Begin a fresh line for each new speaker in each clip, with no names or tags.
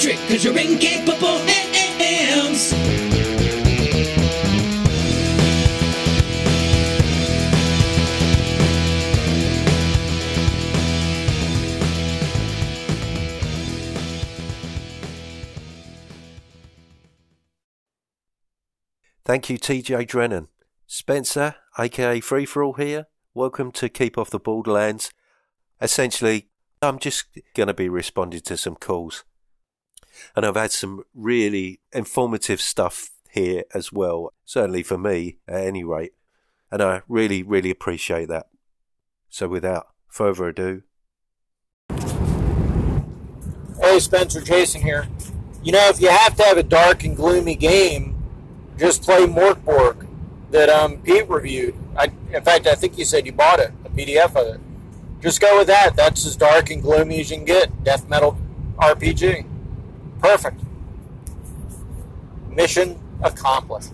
trick, cause you're incapable hams.
Thank you, TJ Drennan. Spencer, aka Free For All here. Welcome to Keep Off the Borderlands. Essentially, I'm just going to be responding to some calls. And I've had some really informative stuff here as well, certainly for me at any rate. And I really, really appreciate that. So without further ado,
Hey, Spencer Jason here. You know, if you have to have a dark and gloomy game, just play Morkborg that um, Pete reviewed. I, in fact, I think you said you bought it, a PDF of it. Just go with that. That's as dark and gloomy as you can get. Death metal RPG. Perfect. Mission accomplished.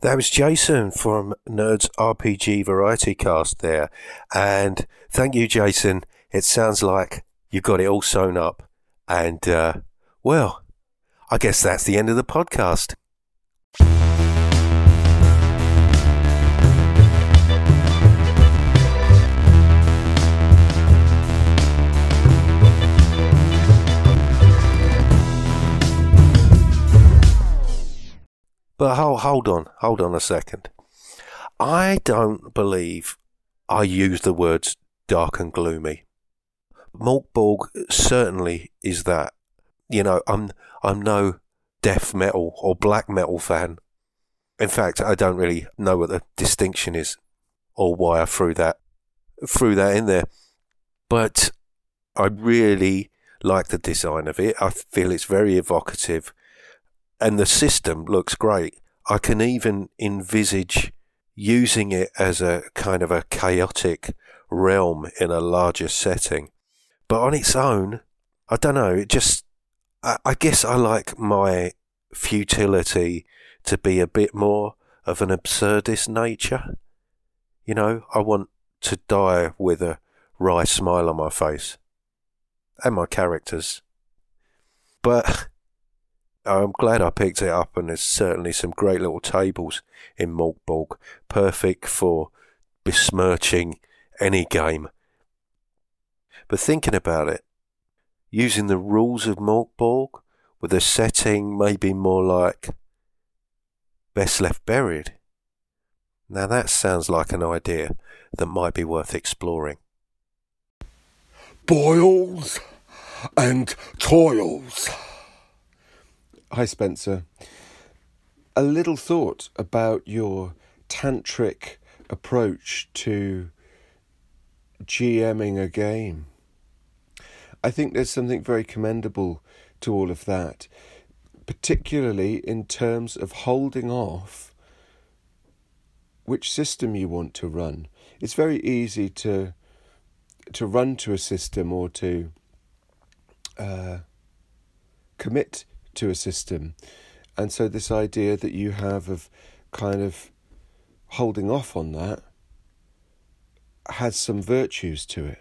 That was Jason from Nerds RPG Variety Cast there. And thank you, Jason. It sounds like you've got it all sewn up. And, uh, well, I guess that's the end of the podcast. But hold, hold on, hold on a second. I don't believe I use the words dark and gloomy. Morkborg certainly is that. You know, I'm I'm no death metal or black metal fan. In fact, I don't really know what the distinction is or why I threw that threw that in there. But I really like the design of it. I feel it's very evocative and the system looks great. I can even envisage using it as a kind of a chaotic realm in a larger setting. But on its own, I don't know, it just, I, I guess I like my futility to be a bit more of an absurdist nature. You know, I want to die with a wry smile on my face. And my characters. But I'm glad I picked it up, and there's certainly some great little tables in Morkborg, perfect for besmirching any game. But thinking about it, using the rules of Morkborg with a setting maybe more like Best Left Buried. Now that sounds like an idea that might be worth exploring.
boils and toils. Hi, Spencer. A little thought about your tantric approach to GMing a game. I think there's something very commendable to all of that, particularly in terms of holding off which system you want to run. It's very easy to to run to a system or to uh, commit to a system. And so, this idea that you have of kind of holding off on that has some virtues to it.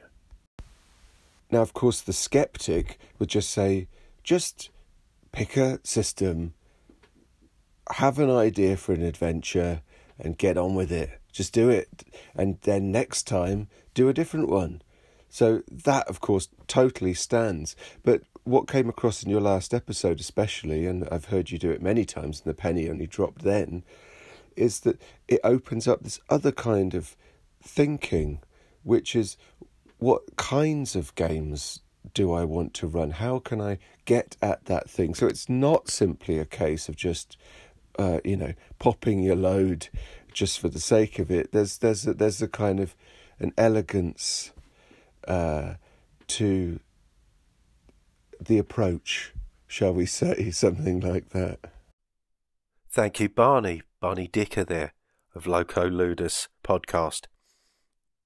Now, of course, the skeptic would just say, just pick a system, have an idea for an adventure, and get on with it. Just do it. And then next time, do a different one. So that, of course, totally stands. But what came across in your last episode, especially, and I've heard you do it many times, and the penny only dropped then, is that it opens up this other kind of thinking, which is what kinds of games do I want to run? How can I get at that thing? So it's not simply a case of just, uh, you know, popping your load just for the sake of it. There's there's a, there's a kind of an elegance uh, to the approach, shall we say, something like that.
Thank you, Barney, Barney Dicker there of Loco Ludus podcast.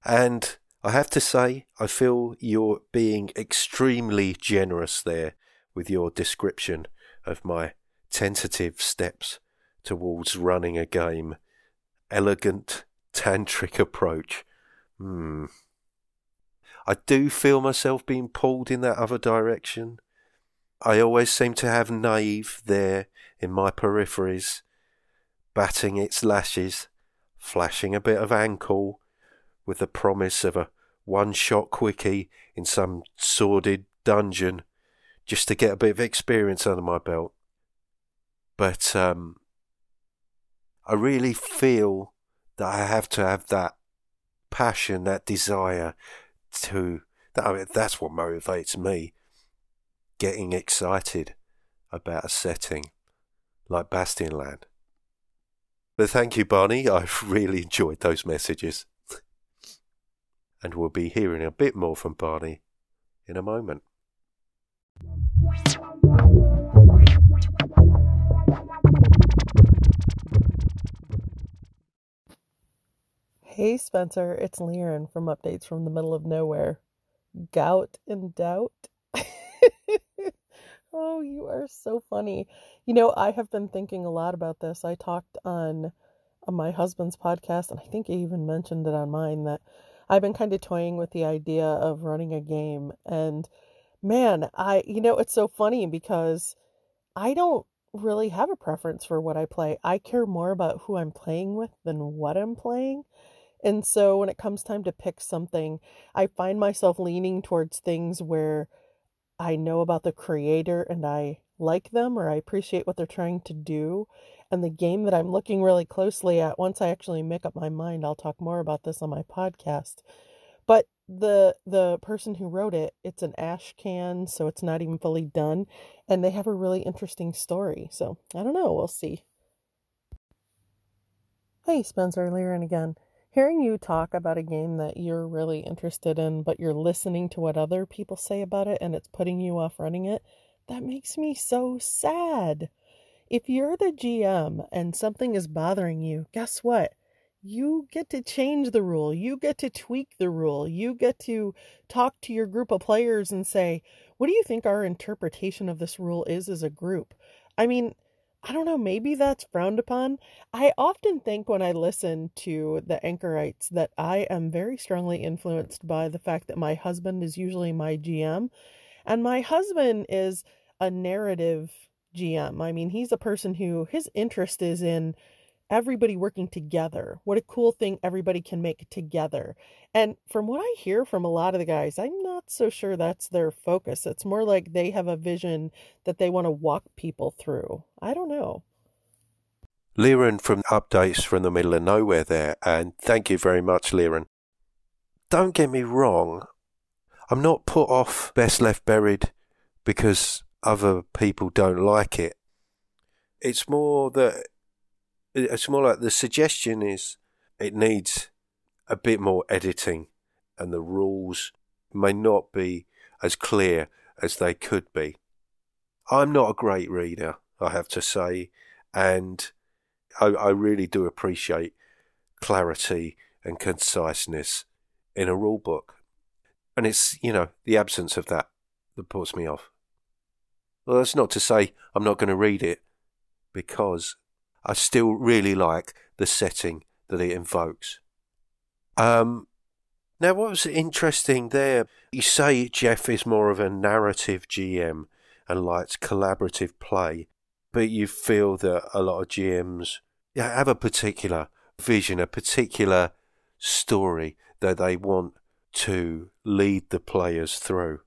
And I have to say, I feel you're being extremely generous there with your description of my tentative steps towards running a game. Elegant, tantric approach. Hmm. I do feel myself being pulled in that other direction. I always seem to have naive there in my peripheries, batting its lashes, flashing a bit of ankle, with the promise of a one shot quickie in some sordid dungeon just to get a bit of experience under my belt. But um, I really feel that I have to have that passion, that desire to. I mean, that's what motivates me. Getting excited about a setting like Bastionland. But thank you, Barney. I've really enjoyed those messages. and we'll be hearing a bit more from Barney in a moment.
Hey Spencer, it's Liren from Updates from the Middle of Nowhere. Gout and doubt? Oh, you are so funny. You know, I have been thinking a lot about this. I talked on, on my husband's podcast, and I think I even mentioned it on mine, that I've been kind of toying with the idea of running a game. And man, I, you know, it's so funny because I don't really have a preference for what I play. I care more about who I'm playing with than what I'm playing. And so when it comes time to pick something, I find myself leaning towards things where I know about the creator and I like them or I appreciate what they're trying to do. And the game that I'm looking really closely at, once I actually make up my mind, I'll talk more about this on my podcast. But the the person who wrote it, it's an ash can, so it's not even fully done, and they have a really interesting story. So I don't know, we'll see. Hey, Spencer Liren again. Hearing you talk about a game that you're really interested in, but you're listening to what other people say about it and it's putting you off running it, that makes me so sad. If you're the GM and something is bothering you, guess what? You get to change the rule. You get to tweak the rule. You get to talk to your group of players and say, what do you think our interpretation of this rule is as a group? I mean, I don't know, maybe that's frowned upon. I often think when I listen to the anchorites that I am very strongly influenced by the fact that my husband is usually my GM. And my husband is a narrative GM. I mean, he's a person who his interest is in everybody working together. What a cool thing everybody can make together. And from what I hear from a lot of the guys, I'm not so sure that's their focus. It's more like they have a vision that they want to walk people through. I don't know.
Liren from Updates from the Middle of Nowhere there, and thank you very much, Liren. Don't get me wrong, I'm not put off Best Left Buried because other people don't like it. It's more that it's more like the suggestion is it needs a bit more editing and the rules may not be as clear as they could be. I'm not a great reader, I have to say, and I, I really do appreciate clarity and conciseness in a rule book. And it's, you know, the absence of that that puts me off. Well, that's not to say I'm not going to read it because I still really like the setting that it invokes. Um, now, what was interesting there, you say Jeff is more of a narrative GM and likes collaborative play, but you feel that a lot of GMs have a particular vision, a particular story that they want to lead the players through.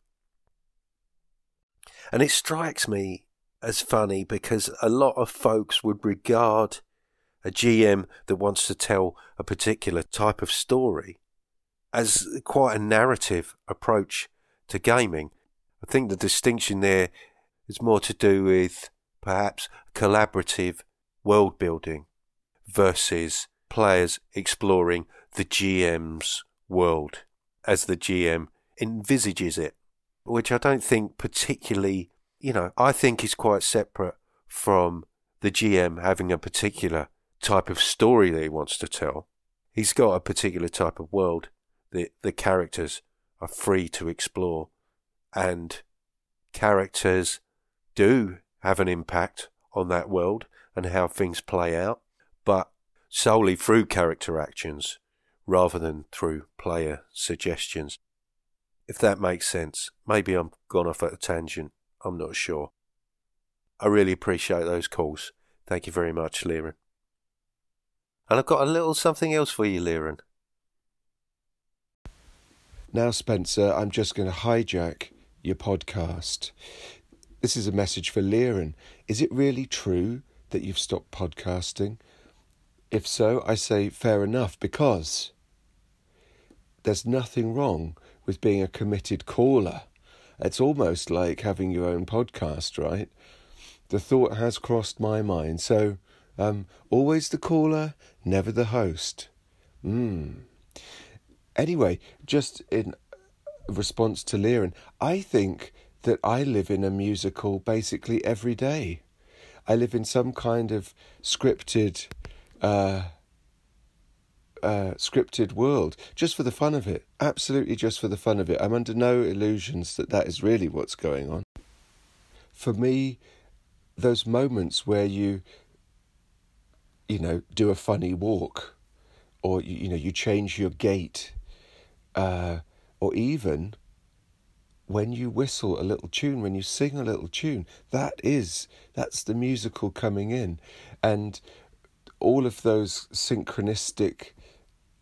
And it strikes me as funny because a lot of folks would regard a GM that wants to tell a particular type of story as quite a narrative approach to gaming. I think the distinction there is more to do with perhaps collaborative world building versus players exploring the GM's world as the GM envisages it, which I don't think particularly you know, I think is quite separate from the GM having a particular type of story that he wants to tell. He's got a particular type of world that the characters are free to explore, and characters do have an impact on that world and how things play out, but solely through character actions rather than through player suggestions. If that makes sense. Maybe I'm gone off at a tangent. I'm not sure. I really appreciate those calls. Thank you very much, Liren. And I've got a little something else for you, Liren.
Now, Spencer, I'm just going to hijack your podcast. This is a message for Liren. Is it really true that you've stopped podcasting? If so, I say fair enough because there's nothing wrong with being a committed caller. It's almost like having your own podcast, right? The thought has crossed my mind. So, um, always the caller, never the host. Hmm. Anyway, just in response to Liren, I think that I live in a musical basically every day. I live in some kind of scripted, uh, uh, scripted world just for the fun of it. Absolutely, just for the fun of it. I'm under no illusions that that is really what's going on. For me, those moments where you, you know, do a funny walk, or you, you know, you change your gait, uh, or even when you whistle a little tune, when you sing a little tune, that is that's the musical coming in, and all of those synchronistic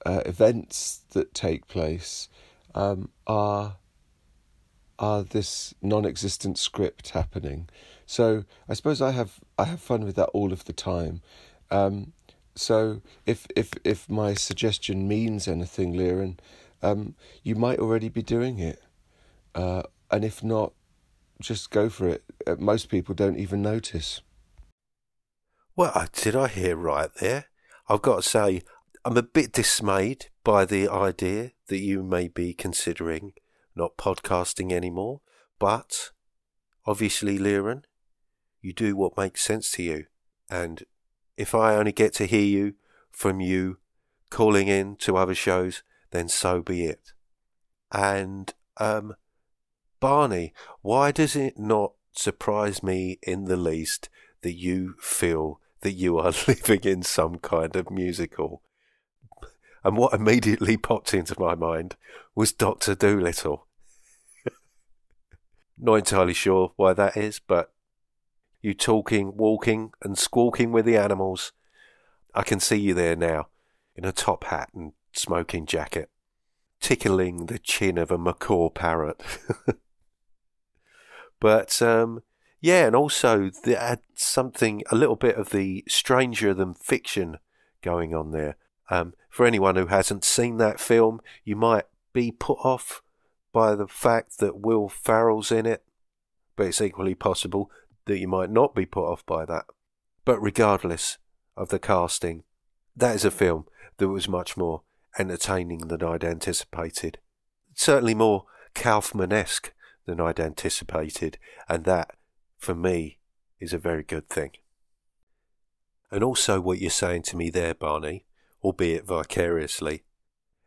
uh, events that take place um, are are this non-existent script happening. So I suppose I have I have fun with that all of the time. Um, so if if if my suggestion means anything, Liren, um, you might already be doing it. Uh, and if not, just go for it. Uh, most people don't even notice.
Well, did I hear right there? I've got to say, I'm a bit dismayed by the idea that you may be considering not podcasting anymore, but obviously, Liren, you do what makes sense to you. And if I only get to hear you from you calling in to other shows, then so be it. And um, Barney, why does it not surprise me in the least that you feel that you are living in some kind of musical? And what immediately popped into my mind was Doctor Dolittle. not entirely sure why that is, but you talking, walking, and squawking with the animals. I can see you there now, in a top hat and smoking jacket, tickling the chin of a macaw parrot. but um, yeah, and also there had something, a little bit of the stranger than fiction going on there. Um, for anyone who hasn't seen that film, you might be put off by the fact that Will Ferrell's in it, but it's equally possible that you might not be put off by that. But regardless of the casting, that is a film that was much more entertaining than I'd anticipated. Certainly more Kaufman-esque than I'd anticipated, and that, for me, is a very good thing. And also, what you're saying to me there, Barney, albeit vicariously,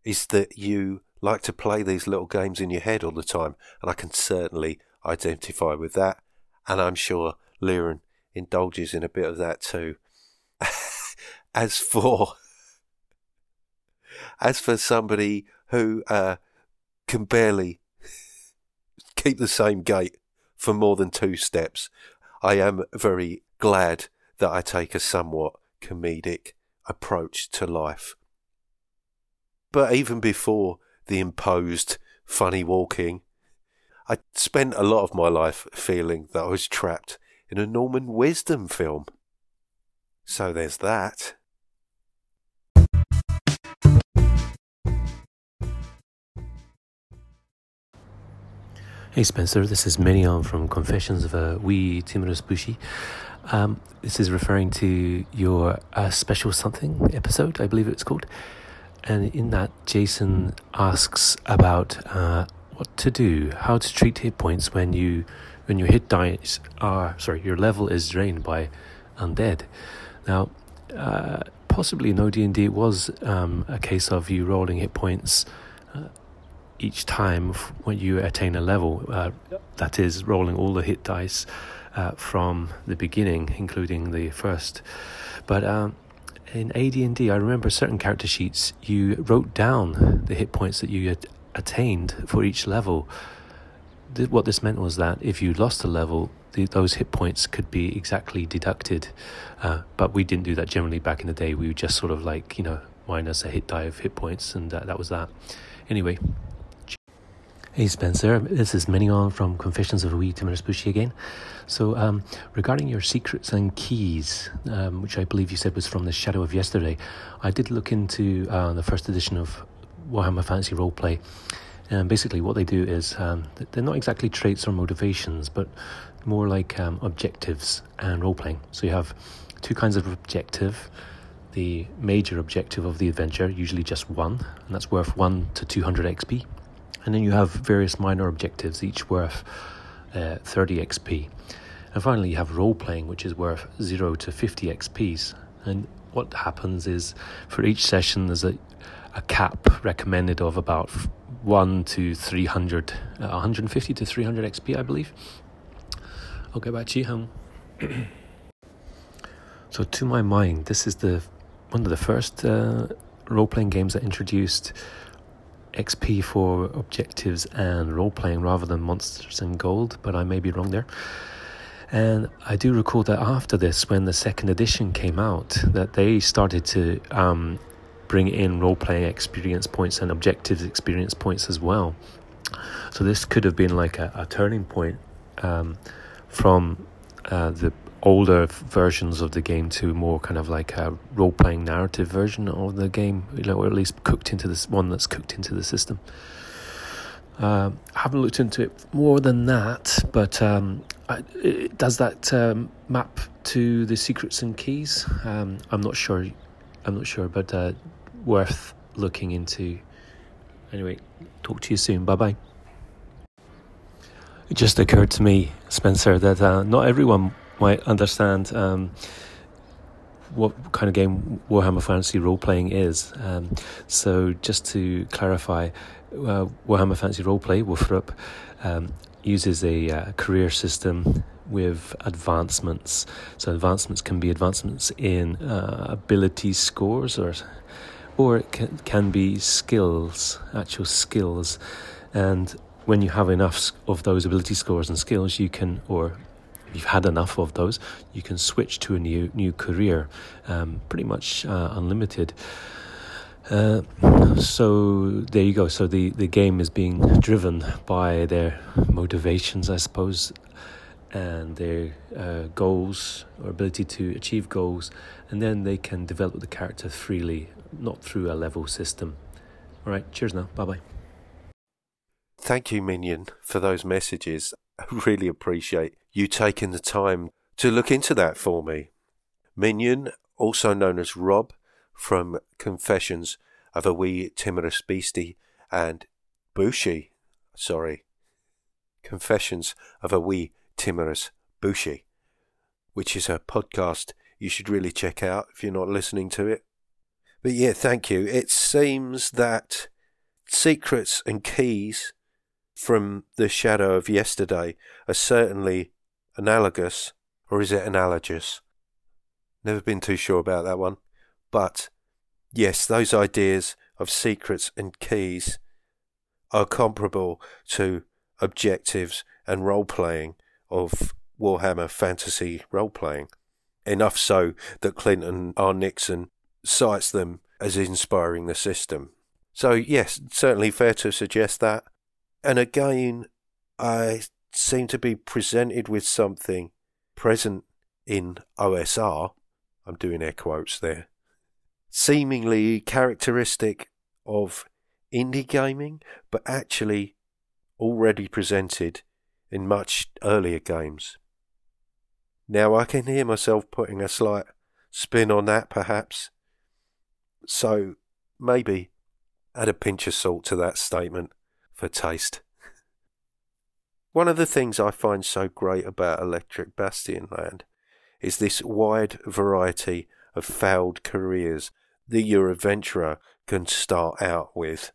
is that you like to play these little games in your head all the time, and I can certainly identify with that, and I'm sure Liren indulges in a bit of that too. as for as for somebody who uh, can barely keep the same gait for more than two steps, I am very glad that I take a somewhat comedic approach to life. But even before the imposed funny walking, I spent a lot of my life feeling that I was trapped in a Norman Wisdom film. So there's that.
Hey Spencer, this is Minion from Confessions of a Wee Timorous Bushi. Um, this is referring to your uh, special something episode, I believe it's called. And in that, Jason asks about uh, what to do, how to treat hit points when you when your hit dice are sorry, your level is drained by undead. Now, uh, possibly OD&D was um, a case of you rolling hit points each time when you attain a level. Uh. That is, rolling all the hit dice uh, from the beginning, including the first. But um, in AD&D, I remember certain character sheets. You wrote down the hit points that you had attained for each level. Th- what this meant was that if you lost a level, the, those hit points could be exactly deducted. Uh, but we didn't do that generally back in the day. We would just sort of like, you know, minus a hit die of hit points, and uh, that was that. Anyway. Hey Spencer, this is Minion from Confessions of a Wee Timorous Bushi again. So, um, regarding your secrets and keys, um, which I believe you said was from the Shadow of Yesterday, I did look into uh, the first edition of Warhammer Fantasy Roleplay. And basically, what they do is um, they're not exactly traits or motivations, but more like um, objectives and role playing. So, you have two kinds of objective the major objective of the adventure, usually just one, and that's worth 1 to 200 XP. And then you have various minor objectives, each worth uh, 30 XP. And finally, you have role playing, which is worth 0 to 50 XPs. And what happens is for each session, there's a, a cap recommended of about 1 to 300, uh, 150 to 300 XP, I believe. I'll get back to you. Home. so, to my mind, this is the one of the first uh, role playing games that introduced XP for objectives and role playing rather than monsters and gold, but I may be wrong there. And I do recall that after this, when the second edition came out, that they started to um, bring in role playing experience points and objectives experience points as well. So this could have been like a, a turning point um, from uh, the older versions of the game to more kind of like a role playing narrative version of the game, you know, or at least cooked into this one that's cooked into the system. Uh, I haven't looked into it more than that, but um, I, it, does that um, map to the secrets and keys? Um, I'm not sure. I'm not sure, but uh, worth looking into. Anyway, talk to you soon. Bye bye. It just occurred to me, Spencer, that uh, not everyone might understand um, what kind of game Warhammer Fantasy role playing is. Um, so, just to clarify, uh, Warhammer Fantasy Roleplay, WFRP, um, uses a uh, career system with advancements. So, advancements can be advancements in uh, ability scores or or it can, can be skills, actual skills. And when you have enough of those ability scores and skills, you can, or if you've had enough of those, you can switch to a new new career, um, pretty much uh, unlimited. Uh, so there you go. So the, the game is being driven by their motivations, I suppose, and their uh, goals or ability to achieve goals, and then they can develop the character freely, not through a level system. All right. Cheers now. Bye bye.
Thank you, Minion, for those messages. Really appreciate you taking the time to look into that for me. Minion, also known as Rob from Confessions of a Wee Timorous Beastie, and Bushi, sorry, Confessions of a Wee Timorous Bushi, which is a podcast you should really check out if you're not listening to it. But yeah, thank you. It seems that secrets and keys from the shadow of yesterday are certainly analogous, or is it analogous? Never been too sure about that one. But yes, those ideas of secrets and keys are comparable to objectives and role playing of Warhammer fantasy role playing. Enough so that Clinton R. Nixon cites them as inspiring the system. So, yes, certainly fair to suggest that. And again, I seem to be presented with something present in OSR. I'm doing air quotes there. Seemingly characteristic of indie gaming, but actually already presented in much earlier games. Now I can hear myself putting a slight spin on that, perhaps. So maybe add a pinch of salt to that statement for taste. One of the things I find so great about Electric Bastionland is this wide variety of failed careers that your adventurer can start out with.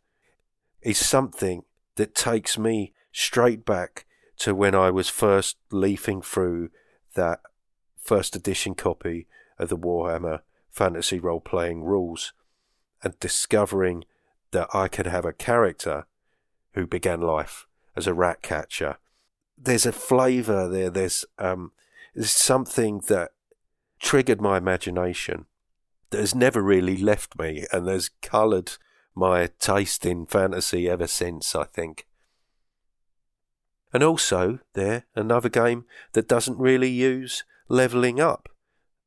Is something that takes me straight back to when I was first leafing through that first edition copy of the Warhammer Fantasy Role Playing Rules and discovering that I could have a character who began life as a rat catcher. There's a flavour there. There's um, there's something that triggered my imagination that has never really left me, and has coloured my taste in fantasy ever since. I think. And also, there another game that doesn't really use leveling up,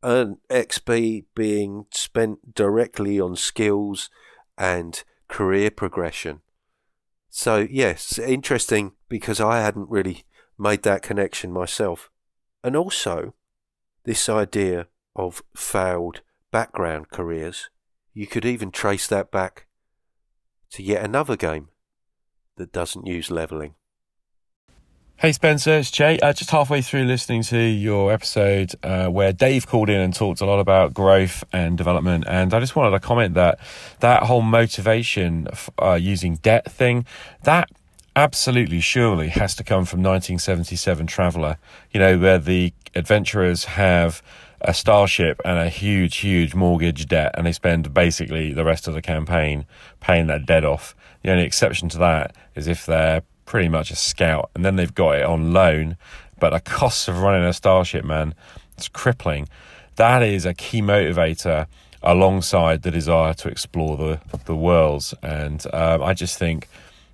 and XP being spent directly on skills and career progression. So, yes, interesting because I hadn't really made that connection myself. And also, this idea of failed background careers, you could even trace that back to yet another game that doesn't use levelling.
Hey Spencer, it's Che. Uh, just halfway through listening to your episode uh, where Dave called in and talked a lot about growth and development, and I just wanted to comment that that whole motivation uh, using debt thing that absolutely surely has to come from 1977 Traveller. You know where the adventurers have a starship and a huge, huge mortgage debt, and they spend basically the rest of the campaign paying that debt off. The only exception to that is if they're pretty much a scout, and then they've got it on loan. But the costs of running a starship, man, it's crippling. That is a key motivator alongside the desire to explore the the worlds. And um, I just think,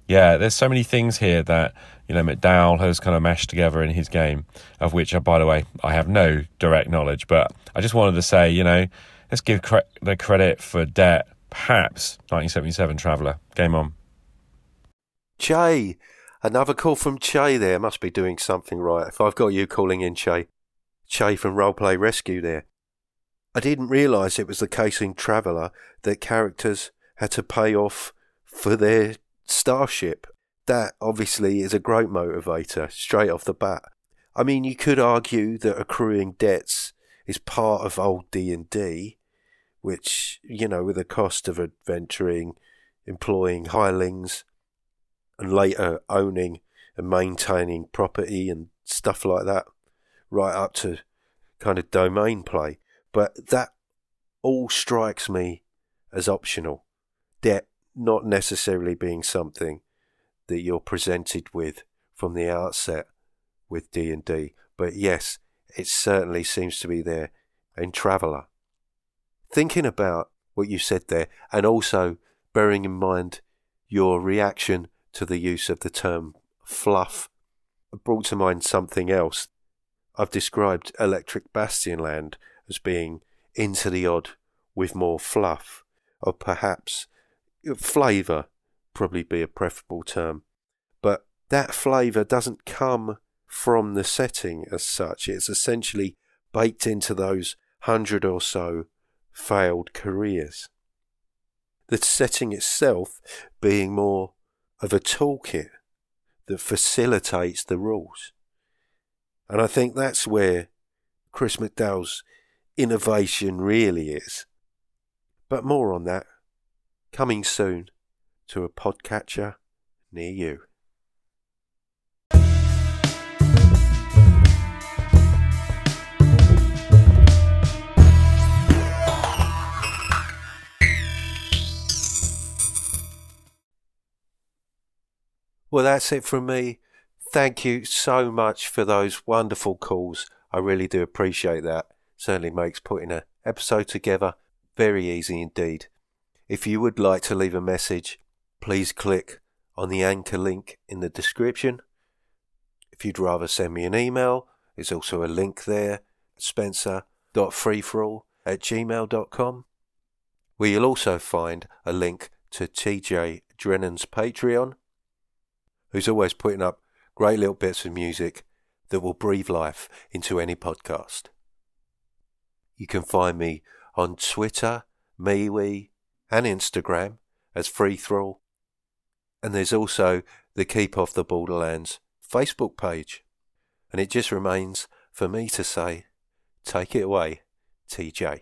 yeah, there's so many things here that you know McDowall has kind of meshed together in his game, of which, uh, by the way, I have no direct knowledge. But I just wanted to say, you know, let's give cre- the credit for debt. Perhaps 1977 Traveller. Game on.
Che, Another call from Che there. Must be doing something right. If I've got you calling in, Che. Che from Roleplay Rescue there. I didn't realise it was the case in Traveller that characters had to pay off for their starship. That obviously is a great motivator straight off the bat. I mean, you could argue that accruing debts is part of old D and D, which you know, with the cost of adventuring, employing hirelings, and later owning and maintaining property and stuff like that, right up to kind of domain play. But that all strikes me as optional. Debt not necessarily being something that you're presented with from the outset with D&D, but yes, it certainly seems to be there in Traveller. Thinking about what you said there, and also bearing in mind your reaction to the use of the term fluff brought to mind something else. I've described Electric Bastionland as being into the odd with more fluff, or perhaps flavour, probably be a preferable term. But that flavour doesn't come from the setting as such. It's essentially baked into those hundred or so failed careers. The setting itself being more of a toolkit that facilitates the rules. And I think that's where Chris McDowall's innovation really is. But more on that coming soon to a podcatcher near you. Well, that's it from me. Thank you so much for those wonderful calls. I really do appreciate that. Certainly makes putting an episode together very easy indeed. If you would like to leave a message, please click on the anchor link in the description. If you'd rather send me an email, there's also a link there, spencer.freeforall at gmail.com, where you'll also find a link to TJ Drennan's Patreon who's always putting up great little bits of music that will breathe life into any podcast. You can find me on Twitter, MeWe, and Instagram as Free Thrall. And there's also the Keep Off the Borderlands Facebook page. And it just remains for me to say, take it away, TJ.